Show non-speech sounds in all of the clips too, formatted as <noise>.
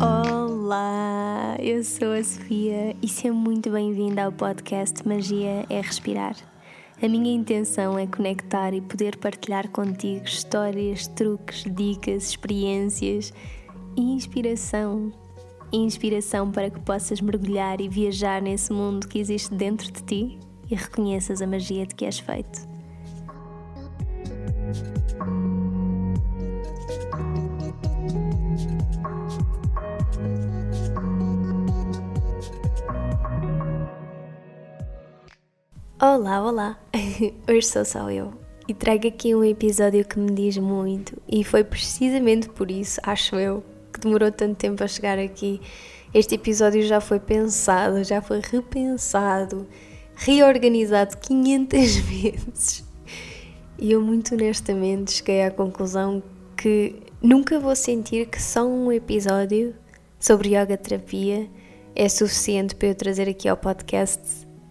Olá, eu sou a Sofia e seja muito bem-vinda ao podcast Magia é Respirar. A minha intenção é conectar e poder partilhar contigo histórias, truques, dicas, experiências e inspiração. Inspiração para que possas mergulhar e viajar nesse mundo que existe dentro de ti e reconheças a magia de que és feito. Olá, olá! <laughs> Hoje sou só eu e trago aqui um episódio que me diz muito e foi precisamente por isso, acho eu, que demorou tanto tempo a chegar aqui. Este episódio já foi pensado, já foi repensado, reorganizado 500 <laughs> vezes e eu, muito honestamente, cheguei à conclusão que nunca vou sentir que só um episódio sobre yoga terapia é suficiente para eu trazer aqui ao podcast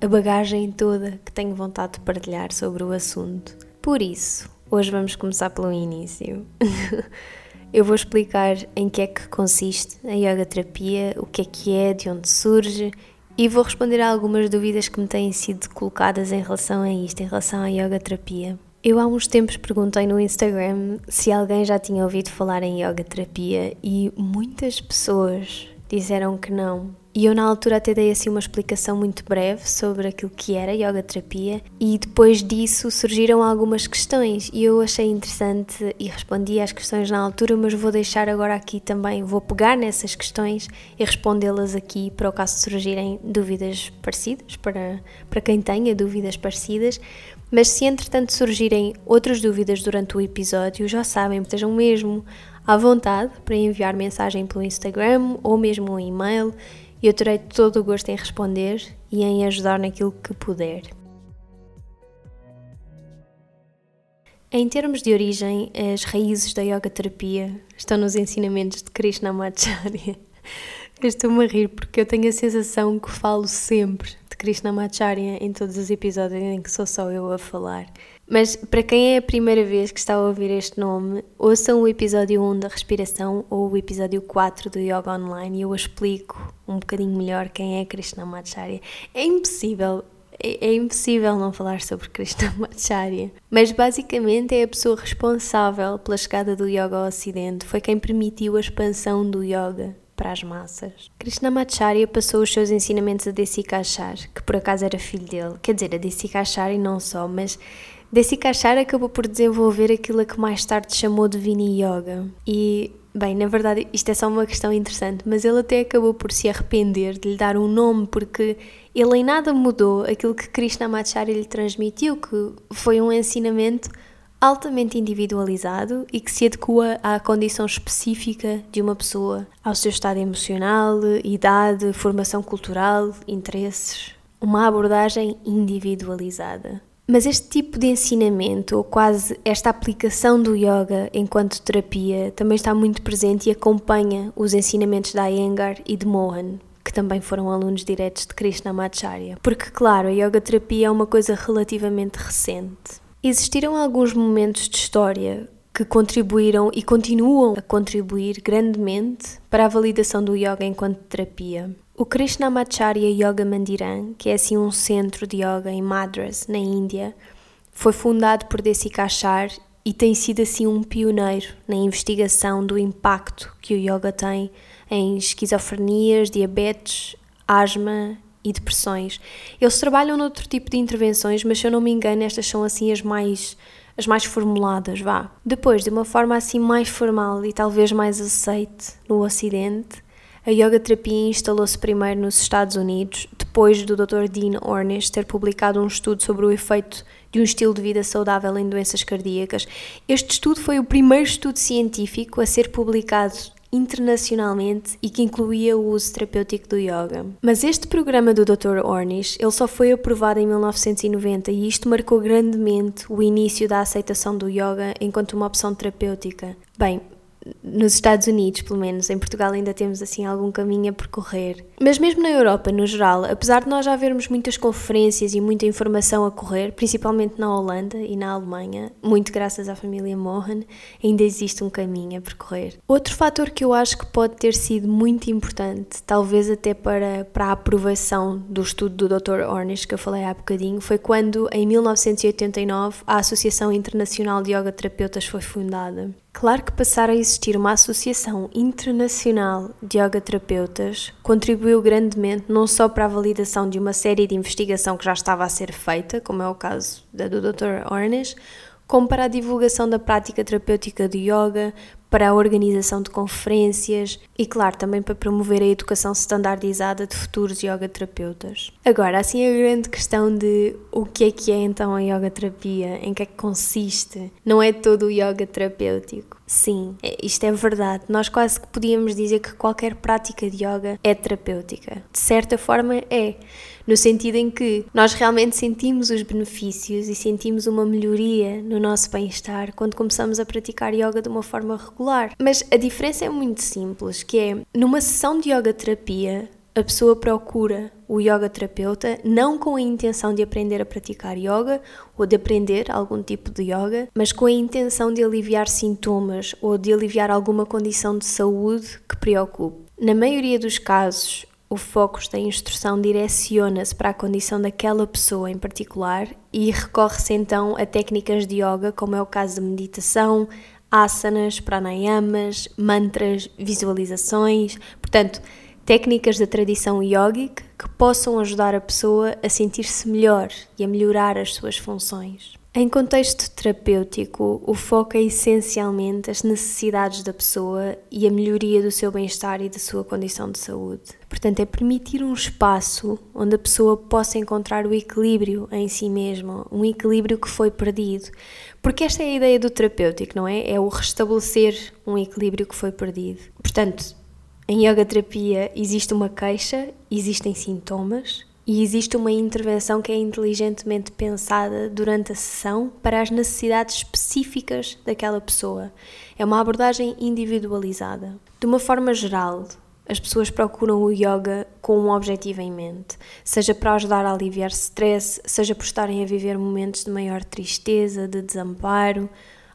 a bagagem toda que tenho vontade de partilhar sobre o assunto. Por isso, hoje vamos começar pelo início. <laughs> Eu vou explicar em que é que consiste a yoga terapia, o que é que é, de onde surge e vou responder a algumas dúvidas que me têm sido colocadas em relação a isto, em relação à yoga terapia. Eu há uns tempos perguntei no Instagram se alguém já tinha ouvido falar em yoga terapia e muitas pessoas disseram que não. E eu na altura até dei assim uma explicação muito breve sobre aquilo que era yoga terapia. E depois disso surgiram algumas questões. E eu achei interessante e respondi às questões na altura, mas vou deixar agora aqui também, vou pegar nessas questões e respondê-las aqui para o caso surgirem dúvidas parecidas, para, para quem tenha dúvidas parecidas. Mas se entretanto surgirem outras dúvidas durante o episódio, já sabem, estejam mesmo à vontade para enviar mensagem pelo Instagram ou mesmo um e-mail eu terei todo o gosto em responder e em ajudar naquilo que puder. Em termos de origem, as raízes da yoga terapia estão nos ensinamentos de Krishnamacharya. <laughs> Estou-me a rir porque eu tenho a sensação que falo sempre de Krishnamacharya em todos os episódios em que sou só eu a falar. Mas para quem é a primeira vez que está a ouvir este nome, ouçam o episódio 1 da respiração ou o episódio 4 do Yoga Online e eu explico um bocadinho melhor quem é Krishnamacharya. É impossível é, é, impossível não falar sobre Krishnamacharya. <laughs> Mas basicamente é a pessoa responsável pela chegada do yoga ao Ocidente, foi quem permitiu a expansão do yoga para as massas. Krishnamacharya passou os seus ensinamentos a Desikachar, que por acaso era filho dele. Quer dizer, a Desikachar e não só, mas Desi Kachar acabou por desenvolver aquilo a que mais tarde chamou de Vini Yoga. E, bem, na verdade isto é só uma questão interessante, mas ele até acabou por se arrepender de lhe dar um nome porque ele em nada mudou aquilo que Krishnamacharya lhe transmitiu, que foi um ensinamento altamente individualizado e que se adequa à condição específica de uma pessoa, ao seu estado emocional, idade, formação cultural, interesses. Uma abordagem individualizada. Mas este tipo de ensinamento, ou quase esta aplicação do yoga enquanto terapia, também está muito presente e acompanha os ensinamentos da Iyengar e de Mohan, que também foram alunos diretos de Krishnamacharya. Porque, claro, a yoga terapia é uma coisa relativamente recente. Existiram alguns momentos de história que contribuíram e continuam a contribuir grandemente para a validação do yoga enquanto terapia. O Krishnamacharya Yoga Mandiram, que é assim um centro de yoga em Madras, na Índia, foi fundado por Desikachar e tem sido assim um pioneiro na investigação do impacto que o yoga tem em esquizofrenias, diabetes, asma e depressões. Eles trabalham noutro tipo de intervenções, mas se eu não me engano, estas são assim as mais as mais formuladas, vá. Depois, de uma forma assim mais formal e talvez mais aceite no ocidente, a yoga terapia instalou-se primeiro nos Estados Unidos, depois do Dr. Dean Ornish ter publicado um estudo sobre o efeito de um estilo de vida saudável em doenças cardíacas. Este estudo foi o primeiro estudo científico a ser publicado internacionalmente e que incluía o uso terapêutico do yoga. Mas este programa do Dr. Ornish, ele só foi aprovado em 1990 e isto marcou grandemente o início da aceitação do yoga enquanto uma opção terapêutica. Bem, nos Estados Unidos, pelo menos. Em Portugal ainda temos assim algum caminho a percorrer. Mas mesmo na Europa, no geral, apesar de nós já vermos muitas conferências e muita informação a correr, principalmente na Holanda e na Alemanha, muito graças à família Mohan, ainda existe um caminho a percorrer. Outro fator que eu acho que pode ter sido muito importante, talvez até para, para a aprovação do estudo do Dr. Ornish que eu falei há bocadinho, foi quando em 1989 a Associação Internacional de Yoga Terapeutas foi fundada. Claro que passar a existir uma associação internacional de yoga terapeutas contribuiu grandemente não só para a validação de uma série de investigação que já estava a ser feita, como é o caso da do Dr. Ornish, como para a divulgação da prática terapêutica de yoga, para a organização de conferências e, claro, também para promover a educação standardizada de futuros yoga terapeutas. Agora, assim, a grande questão de o que é que é então a yoga terapia, em que é que consiste, não é todo o yoga terapêutico. Sim, é, isto é verdade. Nós quase que podíamos dizer que qualquer prática de yoga é terapêutica. De certa forma, é no sentido em que nós realmente sentimos os benefícios e sentimos uma melhoria no nosso bem-estar quando começamos a praticar yoga de uma forma regular. Mas a diferença é muito simples, que é numa sessão de yoga terapia, a pessoa procura o yoga terapeuta não com a intenção de aprender a praticar yoga ou de aprender algum tipo de yoga, mas com a intenção de aliviar sintomas ou de aliviar alguma condição de saúde que preocupe. Na maioria dos casos, o foco da instrução direciona-se para a condição daquela pessoa em particular e recorre-se então a técnicas de yoga, como é o caso de meditação, asanas, pranayamas, mantras, visualizações, portanto, técnicas da tradição yogic que possam ajudar a pessoa a sentir-se melhor e a melhorar as suas funções. Em contexto terapêutico, o foco é essencialmente as necessidades da pessoa e a melhoria do seu bem-estar e da sua condição de saúde. Portanto, é permitir um espaço onde a pessoa possa encontrar o equilíbrio em si mesma, um equilíbrio que foi perdido. Porque esta é a ideia do terapêutico, não é? É o restabelecer um equilíbrio que foi perdido. Portanto, em yoga terapia existe uma queixa, existem sintomas, e existe uma intervenção que é inteligentemente pensada durante a sessão para as necessidades específicas daquela pessoa. É uma abordagem individualizada. De uma forma geral, as pessoas procuram o yoga com um objetivo em mente, seja para ajudar a aliviar stress, seja por estarem a viver momentos de maior tristeza, de desamparo,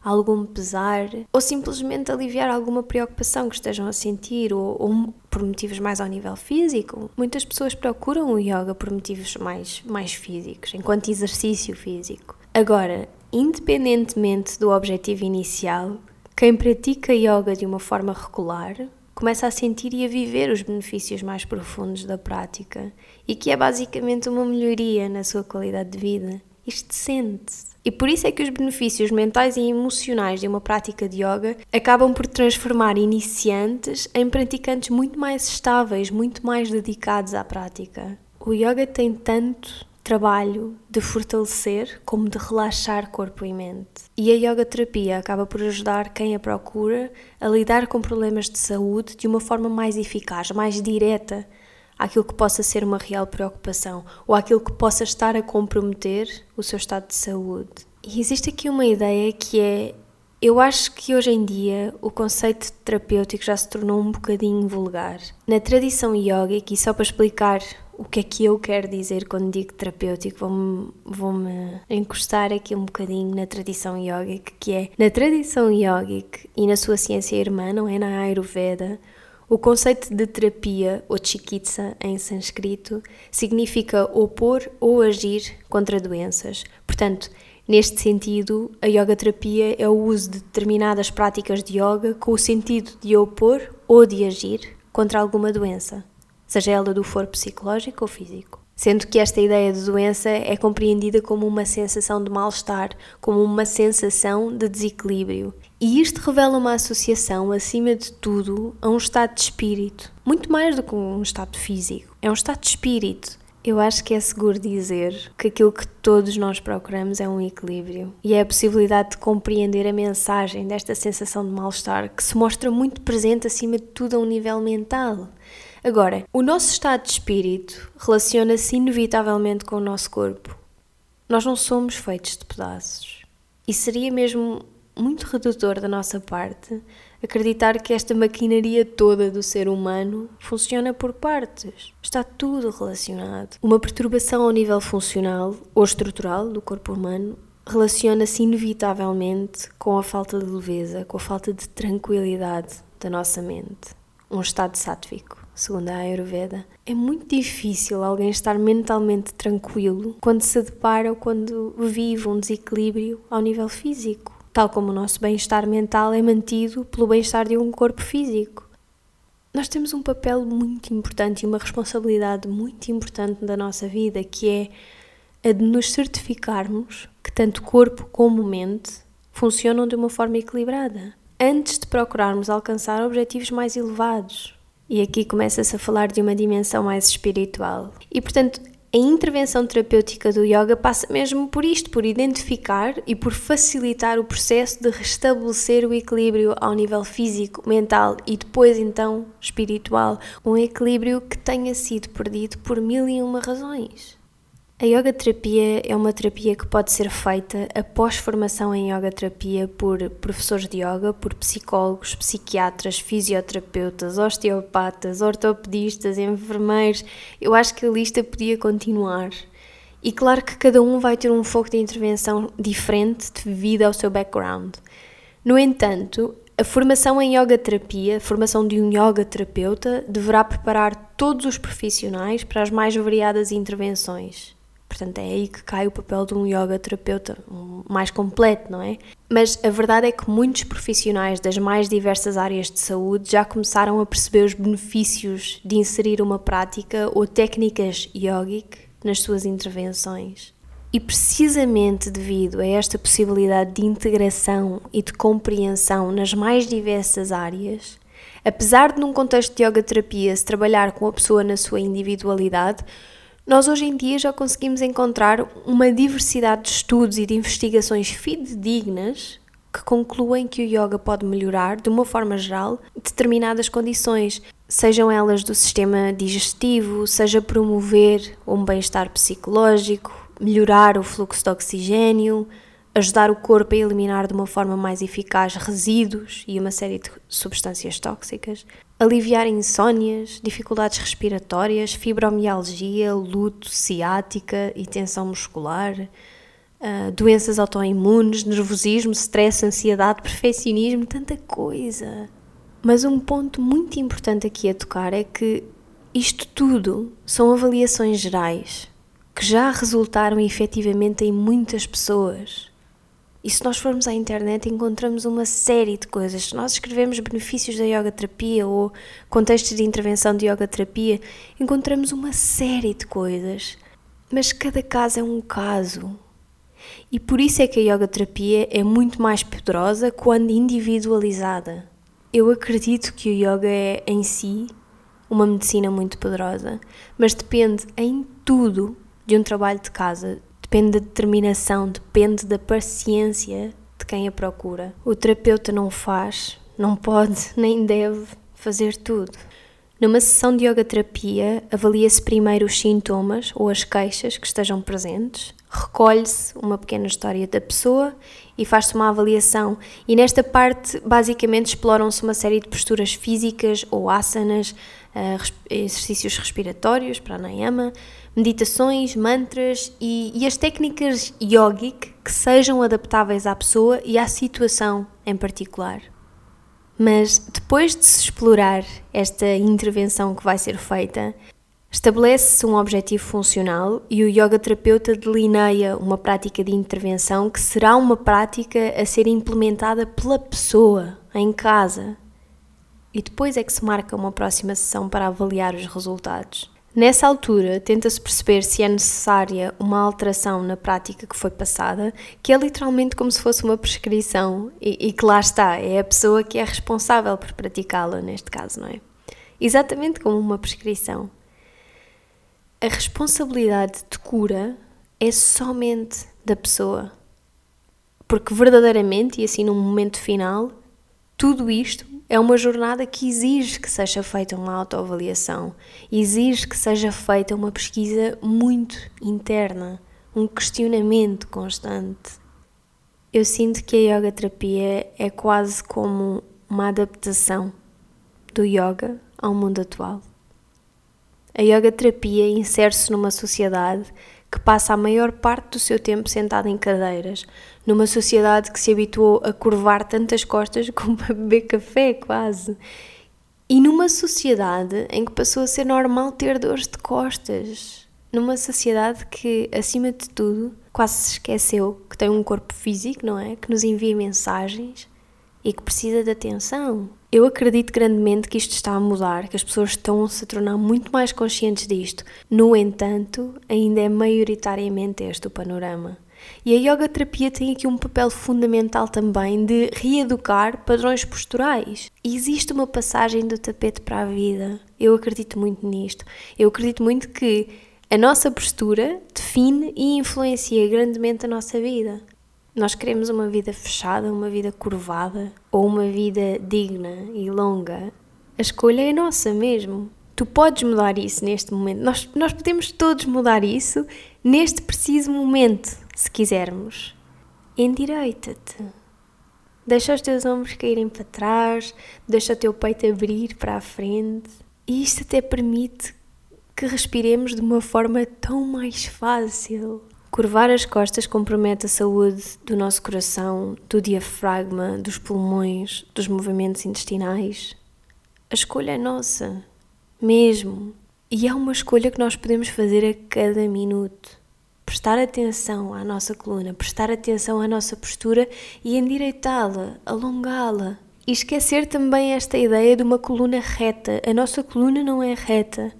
algum pesar ou simplesmente aliviar alguma preocupação que estejam a sentir ou, ou, por motivos mais ao nível físico. Muitas pessoas procuram o yoga por motivos mais, mais físicos, enquanto exercício físico. Agora, independentemente do objetivo inicial, quem pratica yoga de uma forma regular começa a sentir e a viver os benefícios mais profundos da prática e que é basicamente uma melhoria na sua qualidade de vida. Isto sente-se. E por isso é que os benefícios mentais e emocionais de uma prática de yoga acabam por transformar iniciantes em praticantes muito mais estáveis, muito mais dedicados à prática. O yoga tem tanto trabalho de fortalecer como de relaxar corpo e mente. E a yoga terapia acaba por ajudar quem a procura a lidar com problemas de saúde de uma forma mais eficaz, mais direta àquilo que possa ser uma real preocupação ou àquilo que possa estar a comprometer o seu estado de saúde. E existe aqui uma ideia que é: eu acho que hoje em dia o conceito terapêutico já se tornou um bocadinho vulgar. Na tradição yogica, e só para explicar o que é que eu quero dizer quando digo terapêutico, vou-me vou -me encostar aqui um bocadinho na tradição yogica, que é na tradição yogica e na sua ciência irmã, não é na Ayurveda, o conceito de terapia, ou chikitsa em sânscrito, significa opor ou agir contra doenças. Portanto, neste sentido, a yoga terapia é o uso de determinadas práticas de yoga com o sentido de opor ou de agir contra alguma doença, seja ela do foro psicológico ou físico sendo que esta ideia de doença é compreendida como uma sensação de mal-estar, como uma sensação de desequilíbrio. E isto revela uma associação, acima de tudo, a um estado de espírito, muito mais do que um estado físico. É um estado de espírito. Eu acho que é seguro dizer que aquilo que todos nós procuramos é um equilíbrio e é a possibilidade de compreender a mensagem desta sensação de mal-estar que se mostra muito presente acima de tudo a um nível mental. Agora, o nosso estado de espírito relaciona-se inevitavelmente com o nosso corpo. Nós não somos feitos de pedaços. E seria mesmo muito redutor da nossa parte Acreditar que esta maquinaria toda do ser humano funciona por partes. Está tudo relacionado. Uma perturbação ao nível funcional ou estrutural do corpo humano relaciona-se inevitavelmente com a falta de leveza, com a falta de tranquilidade da nossa mente. Um estado sátvico, segundo a Ayurveda. É muito difícil alguém estar mentalmente tranquilo quando se depara ou quando vive um desequilíbrio ao nível físico tal como o nosso bem-estar mental é mantido pelo bem-estar de um corpo físico. Nós temos um papel muito importante e uma responsabilidade muito importante da nossa vida, que é a de nos certificarmos que tanto corpo como mente funcionam de uma forma equilibrada, antes de procurarmos alcançar objetivos mais elevados. E aqui começa-se a falar de uma dimensão mais espiritual. E portanto, a intervenção terapêutica do yoga passa mesmo por isto, por identificar e por facilitar o processo de restabelecer o equilíbrio ao nível físico, mental e depois então espiritual, um equilíbrio que tenha sido perdido por mil e uma razões. A yoga terapia é uma terapia que pode ser feita após formação em yoga terapia por professores de yoga, por psicólogos, psiquiatras, fisioterapeutas, osteopatas, ortopedistas, enfermeiros. Eu acho que a lista podia continuar. E claro que cada um vai ter um foco de intervenção diferente devido ao seu background. No entanto, a formação em yoga terapia, a formação de um yoga terapeuta, deverá preparar todos os profissionais para as mais variadas intervenções. Portanto, é aí que cai o papel de um yoga terapeuta mais completo, não é? Mas a verdade é que muitos profissionais das mais diversas áreas de saúde já começaram a perceber os benefícios de inserir uma prática ou técnicas yogic nas suas intervenções. E precisamente devido a esta possibilidade de integração e de compreensão nas mais diversas áreas, apesar de num contexto de yoga terapia se trabalhar com a pessoa na sua individualidade, nós hoje em dia já conseguimos encontrar uma diversidade de estudos e de investigações fidedignas que concluem que o yoga pode melhorar, de uma forma geral, determinadas condições, sejam elas do sistema digestivo, seja promover um bem-estar psicológico, melhorar o fluxo de oxigênio, ajudar o corpo a eliminar de uma forma mais eficaz resíduos e uma série de substâncias tóxicas, aliviar insónias, dificuldades respiratórias, fibromialgia, luto, ciática e tensão muscular, uh, doenças autoimunes, nervosismo, stress, ansiedade, perfeccionismo, tanta coisa. Mas um ponto muito importante aqui a tocar é que isto tudo são avaliações gerais que já resultaram efetivamente em muitas pessoas e se nós formos à internet, encontramos uma série de coisas. Se nós escrevemos benefícios da yoga terapia ou contextos de intervenção de yoga terapia, encontramos uma série de coisas. Mas cada caso é um caso. E por isso é que a yoga terapia é muito mais poderosa quando individualizada. Eu acredito que o yoga é em si uma medicina muito poderosa, mas depende em tudo de um trabalho de casa, depende da determinação, depende da paciência de quem a procura. O terapeuta não faz, não pode <laughs> nem deve fazer tudo. Numa sessão de yoga terapia, avalia-se primeiro os sintomas ou as queixas que estejam presentes, recolhe-se uma pequena história da pessoa e faz-se uma avaliação. E nesta parte, basicamente, exploram-se uma série de posturas físicas ou asanas, exercícios respiratórios, pranayama, meditações, mantras e, e as técnicas yogic que sejam adaptáveis à pessoa e à situação em particular. Mas depois de se explorar esta intervenção que vai ser feita, estabelece-se um objetivo funcional e o yoga terapeuta delineia uma prática de intervenção que será uma prática a ser implementada pela pessoa em casa. E depois é que se marca uma próxima sessão para avaliar os resultados. Nessa altura, tenta-se perceber se é necessária uma alteração na prática que foi passada, que é literalmente como se fosse uma prescrição e, e que lá está, é a pessoa que é responsável por praticá-la, neste caso, não é? Exatamente como uma prescrição. A responsabilidade de cura é somente da pessoa. Porque verdadeiramente, e assim num momento final, tudo isto é uma jornada que exige que seja feita uma autoavaliação, exige que seja feita uma pesquisa muito interna, um questionamento constante. Eu sinto que a yoga terapia é quase como uma adaptação do yoga ao mundo atual. A yoga terapia insere-se numa sociedade que passa a maior parte do seu tempo sentado em cadeiras, numa sociedade que se habituou a curvar tantas costas <laughs> como a beber café, quase. E numa sociedade em que passou a ser normal ter dores de costas. Numa sociedade que, acima de tudo, quase se esqueceu que tem um corpo físico, não é? Que nos envia mensagens e que precisa de atenção. Eu acredito grandemente que isto está a mudar, que as pessoas estão -se a tornar muito mais conscientes disto. No entanto, ainda é maioritariamente este o panorama. E a yoga terapia tem aqui um papel fundamental também de reeducar padrões posturais. Existe uma passagem do tapete para a vida. Eu acredito muito nisto. Eu acredito muito que a nossa postura define e influencia grandemente a nossa vida. Nós queremos uma vida fechada, uma vida curvada ou uma vida digna e longa. A escolha é nossa mesmo. Tu podes mudar isso neste momento. Nós, nós podemos todos mudar isso neste preciso momento, se quisermos. Endireita-te. Deixa os teus ombros caírem para trás, deixa o teu peito abrir para a frente. E isto até permite que respiremos de uma forma tão mais fácil. Curvar as costas compromete a saúde do nosso coração, do diafragma, dos pulmões, dos movimentos intestinais. A escolha é nossa, mesmo. E é uma escolha que nós podemos fazer a cada minuto. Prestar atenção à nossa coluna, prestar atenção à nossa postura e endireitá-la, alongá-la. E esquecer também esta ideia de uma coluna reta. A nossa coluna não é reta.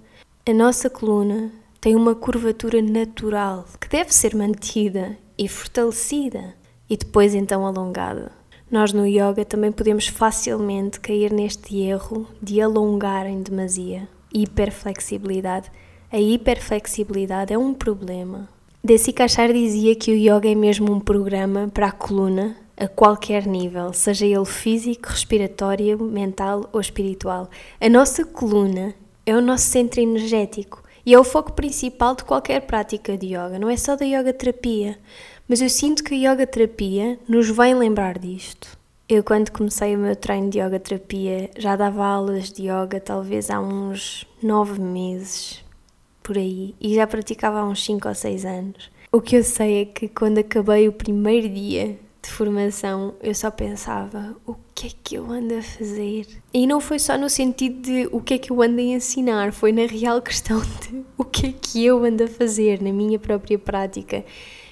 A nossa coluna tem uma curvatura natural que deve ser mantida e fortalecida e depois então alongada. Nós no yoga também podemos facilmente cair neste erro de alongar em demasia. Hiperflexibilidade. A hiperflexibilidade é um problema. Desi Kachar dizia que o yoga é mesmo um programa para a coluna a qualquer nível, seja ele físico, respiratório, mental ou espiritual. A nossa coluna é o nosso centro energético e é o foco principal de qualquer prática de yoga, não é só da yoga terapia. Mas eu sinto que a yoga terapia nos vem lembrar disto. Eu, quando comecei o meu treino de yoga terapia, já dava aulas de yoga talvez há uns nove meses, por aí, e já praticava há uns cinco ou seis anos. O que eu sei é que quando acabei o primeiro dia de formação, eu só pensava: o que é que eu ando a fazer? E não foi só no sentido de o que é que eu ando a ensinar, foi na real questão <laughs> de o que é que eu ando a fazer na minha própria prática.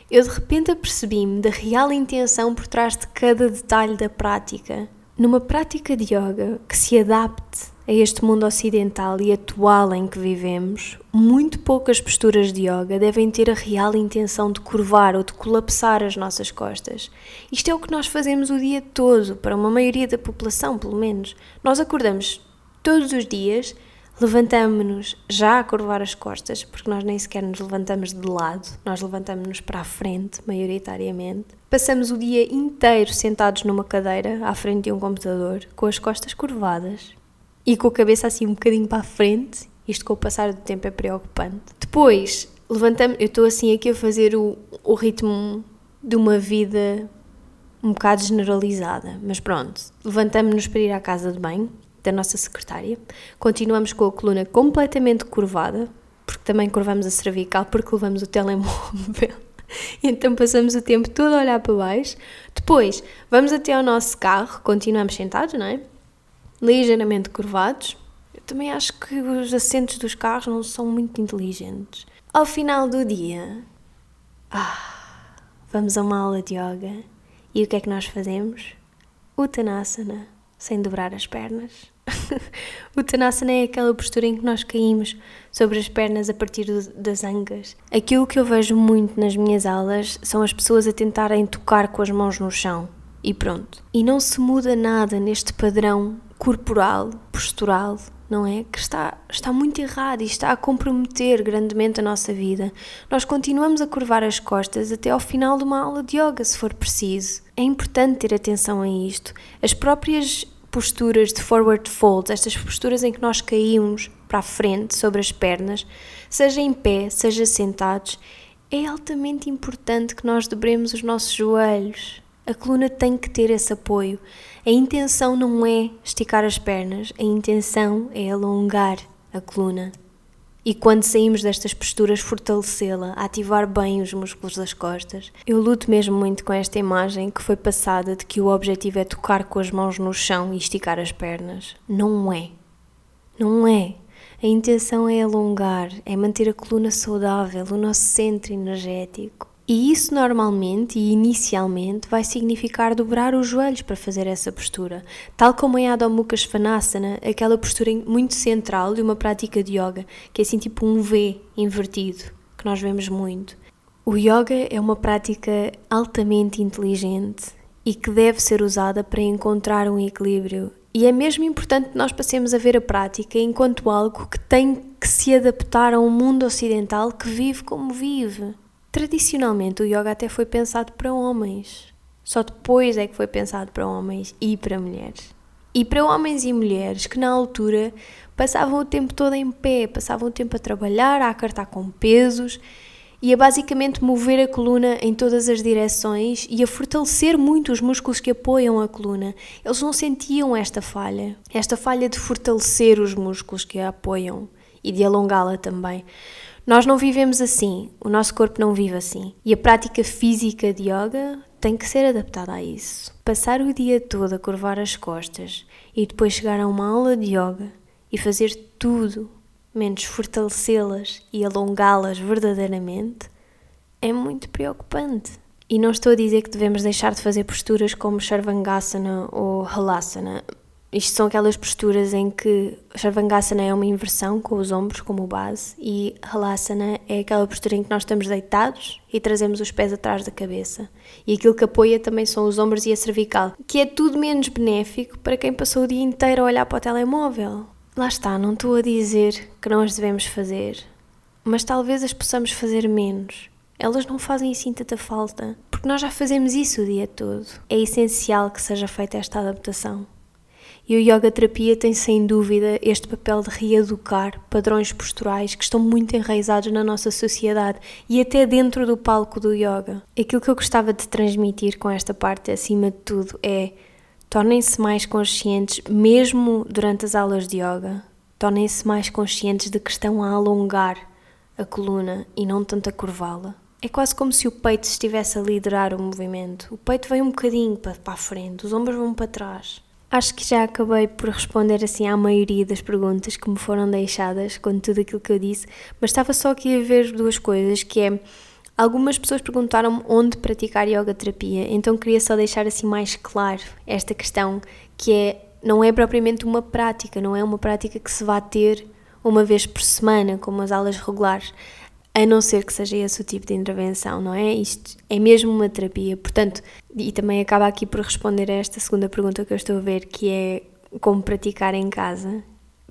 Eu de repente apercebi-me da real intenção por trás de cada detalhe da prática. Numa prática de yoga que se adapte a este mundo ocidental e atual em que vivemos, muito poucas posturas de yoga devem ter a real intenção de curvar ou de colapsar as nossas costas. Isto é o que nós fazemos o dia todo, para uma maioria da população, pelo menos. Nós acordamos todos os dias, levantamos-nos já a curvar as costas, porque nós nem sequer nos levantamos de lado, nós levantamos-nos para a frente, maioritariamente. Passamos o dia inteiro sentados numa cadeira, à frente de um computador, com as costas curvadas, e com a cabeça assim um bocadinho para a frente. Isto com o passar do tempo é preocupante. Depois, levantamos, eu estou assim aqui a fazer o, o ritmo de uma vida um bocado generalizada, mas pronto, levantamos-nos para ir à casa de banho da nossa secretária, continuamos com a coluna completamente curvada, porque também curvamos a cervical porque levamos o telemóvel. <laughs> Então passamos o tempo todo a olhar para baixo. Depois vamos até ao nosso carro, continuamos sentados, não é? Ligeiramente curvados. Eu também acho que os assentos dos carros não são muito inteligentes. Ao final do dia, ah, vamos a uma aula de yoga e o que é que nós fazemos? Uttanasana, sem dobrar as pernas. <laughs> Uttanasana é aquela postura em que nós caímos sobre as pernas a partir do, das angas. Aquilo que eu vejo muito nas minhas aulas são as pessoas a tentarem tocar com as mãos no chão e pronto. E não se muda nada neste padrão corporal, postural, não é? Que está, está muito errado e está a comprometer grandemente a nossa vida. Nós continuamos a curvar as costas até ao final de uma aula de yoga, se for preciso. É importante ter atenção a isto. As próprias posturas de forward fold, estas posturas em que nós caímos para a frente sobre as pernas, seja em pé, seja sentados, é altamente importante que nós dobremos os nossos joelhos A coluna tem que ter esse apoio. A intenção não é esticar as pernas, a intenção é alongar a coluna. E quando saímos destas posturas, fortalecê-la, ativar bem os músculos das costas. Eu luto mesmo muito com esta imagem que foi passada de que o objetivo é tocar com as mãos no chão e esticar as pernas. Não é. Não é. A intenção é alongar, é manter a coluna saudável, o nosso centro energético. E isso normalmente e inicialmente vai significar dobrar os joelhos para fazer essa postura, tal como em Adho Mukha Svanasana, aquela postura muito central de uma prática de yoga, que é assim tipo um V invertido, que nós vemos muito. O yoga é uma prática altamente inteligente e que deve ser usada para encontrar um equilíbrio. E é mesmo importante que nós passemos a ver a prática enquanto algo que tem que se adaptar a um mundo ocidental que vive como vive. Tradicionalmente, o yoga até foi pensado para homens. Só depois é que foi pensado para homens e para mulheres. E para homens e mulheres que, na altura, passavam o tempo todo em pé, passavam o tempo a trabalhar, a acartar com pesos e a basicamente mover a coluna em todas as direções e a fortalecer muito os músculos que apoiam a coluna. Eles não sentiam esta falha, esta falha de fortalecer os músculos que a apoiam e de alongá-la também. Nós não vivemos assim, o nosso corpo não vive assim. E a prática física de yoga tem que ser adaptada a isso. Passar o dia todo a curvar as costas e depois chegar a uma aula de yoga e fazer tudo menos fortalecê-las e alongá-las verdadeiramente é muito preocupante. E não estou a dizer que devemos deixar de fazer posturas como Sharvangasana ou Halasana, isto são aquelas posturas em que Sharvangasana é uma inversão com os ombros como base e Halasana é aquela postura em que nós estamos deitados e trazemos os pés atrás da cabeça. E aquilo que apoia também são os ombros e a cervical, que é tudo menos benéfico para quem passou o dia inteiro a olhar para o telemóvel. Lá está, não estou a dizer que não as devemos fazer, mas talvez as possamos fazer menos. Elas não fazem assim tanta falta, porque nós já fazemos isso o dia todo. É essencial que seja feita esta adaptação. E o yoga terapia tem sem dúvida este papel de reeducar padrões posturais que estão muito enraizados na nossa sociedade e até dentro do palco do yoga. Aquilo que eu gostava de transmitir com esta parte, acima de tudo, é tornem-se mais conscientes, mesmo durante as aulas de yoga, tornem-se mais conscientes de que estão a alongar a coluna e não tanto a curvá-la. É quase como se o peito estivesse a liderar o movimento. O peito vem um bocadinho para, para a frente, os ombros vão para trás. Acho que já acabei por responder assim à maioria das perguntas que me foram deixadas com tudo aquilo que eu disse, mas estava só aqui a ver duas coisas, que é algumas pessoas perguntaram-me onde praticar yoga terapia, então queria só deixar assim mais claro esta questão, que é não é propriamente uma prática, não é uma prática que se vá ter uma vez por semana, como as aulas regulares a não ser que seja esse o tipo de intervenção, não é? Isto é mesmo uma terapia, portanto, e também acaba aqui por responder a esta segunda pergunta que eu estou a ver, que é como praticar em casa.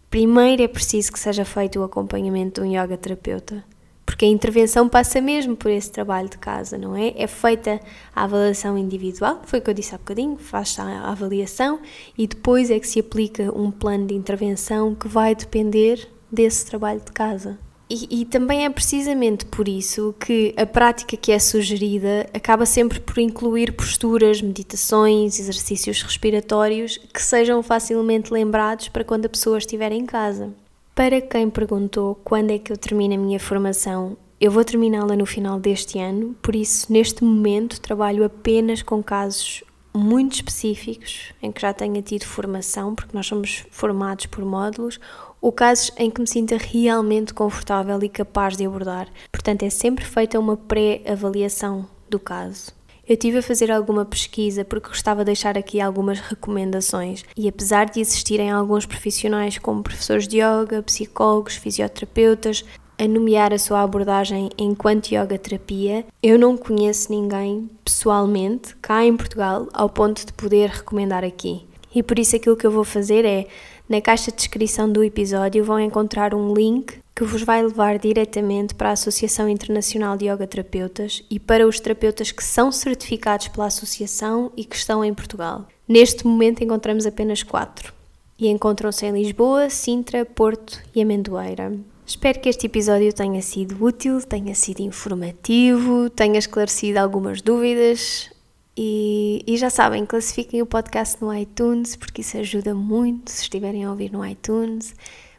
Primeiro é preciso que seja feito o acompanhamento de um yoga terapeuta, porque a intervenção passa mesmo por esse trabalho de casa, não é? É feita a avaliação individual, foi o que eu disse há bocadinho, faz-se a avaliação e depois é que se aplica um plano de intervenção que vai depender desse trabalho de casa. E, também é precisamente por isso que a prática que é sugerida acaba sempre por incluir posturas, meditações, exercícios respiratórios que sejam facilmente lembrados para quando a pessoa estiver em casa. Para quem perguntou quando é que eu termino a minha formação, eu vou terminá-la no final deste ano, por isso, neste momento, trabalho apenas com casos muito específicos em que já tenha tido formação, porque nós somos formados por módulos, ou casos em que me sinta realmente confortável e capaz de abordar. Portanto, é sempre feita uma pré-avaliação do caso. Eu tive a fazer alguma pesquisa porque gostava de deixar aqui algumas recomendações e apesar de existirem alguns profissionais como professores de yoga, psicólogos, fisioterapeutas, a nomear a sua abordagem enquanto yoga terapia, eu não conheço ninguém pessoalmente cá em Portugal ao ponto de poder recomendar aqui. E por isso aquilo que eu vou fazer é na caixa de descrição do episódio vão encontrar um link que vos vai levar diretamente para a Associação Internacional de Yoga Terapeutas e para os terapeutas que são certificados pela associação e que estão em Portugal. Neste momento encontramos apenas quatro e encontram-se em Lisboa, Sintra, Porto e Amendoeira. Espero que este episódio tenha sido útil, tenha sido informativo, tenha esclarecido algumas dúvidas E, e, já sabem, classifiquem o podcast no iTunes, porque isso ajuda muito se estiverem a ouvir no iTunes.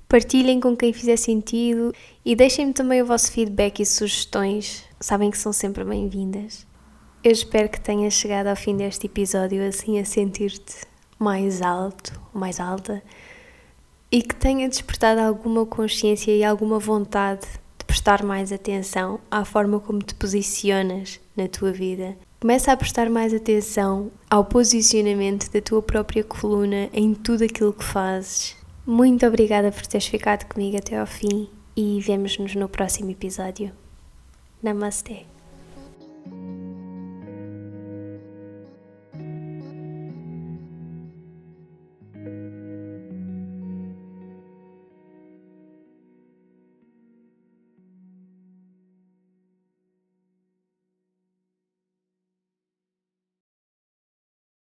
Partilhem com quem fizer sentido e deixem-me também o vosso feedback e sugestões. Sabem que são sempre bem-vindas. Eu espero que tenhas chegado ao fim deste episódio assim a sentir-te mais alto, mais alta e que tenha despertado alguma consciência e alguma vontade de prestar mais atenção à forma como te posicionas na tua vida. Começa a prestar mais atenção ao posicionamento da tua própria coluna em tudo aquilo que fazes. Muito obrigada por teres ficado comigo até ao fim e vemos-nos no próximo episódio. Namaste.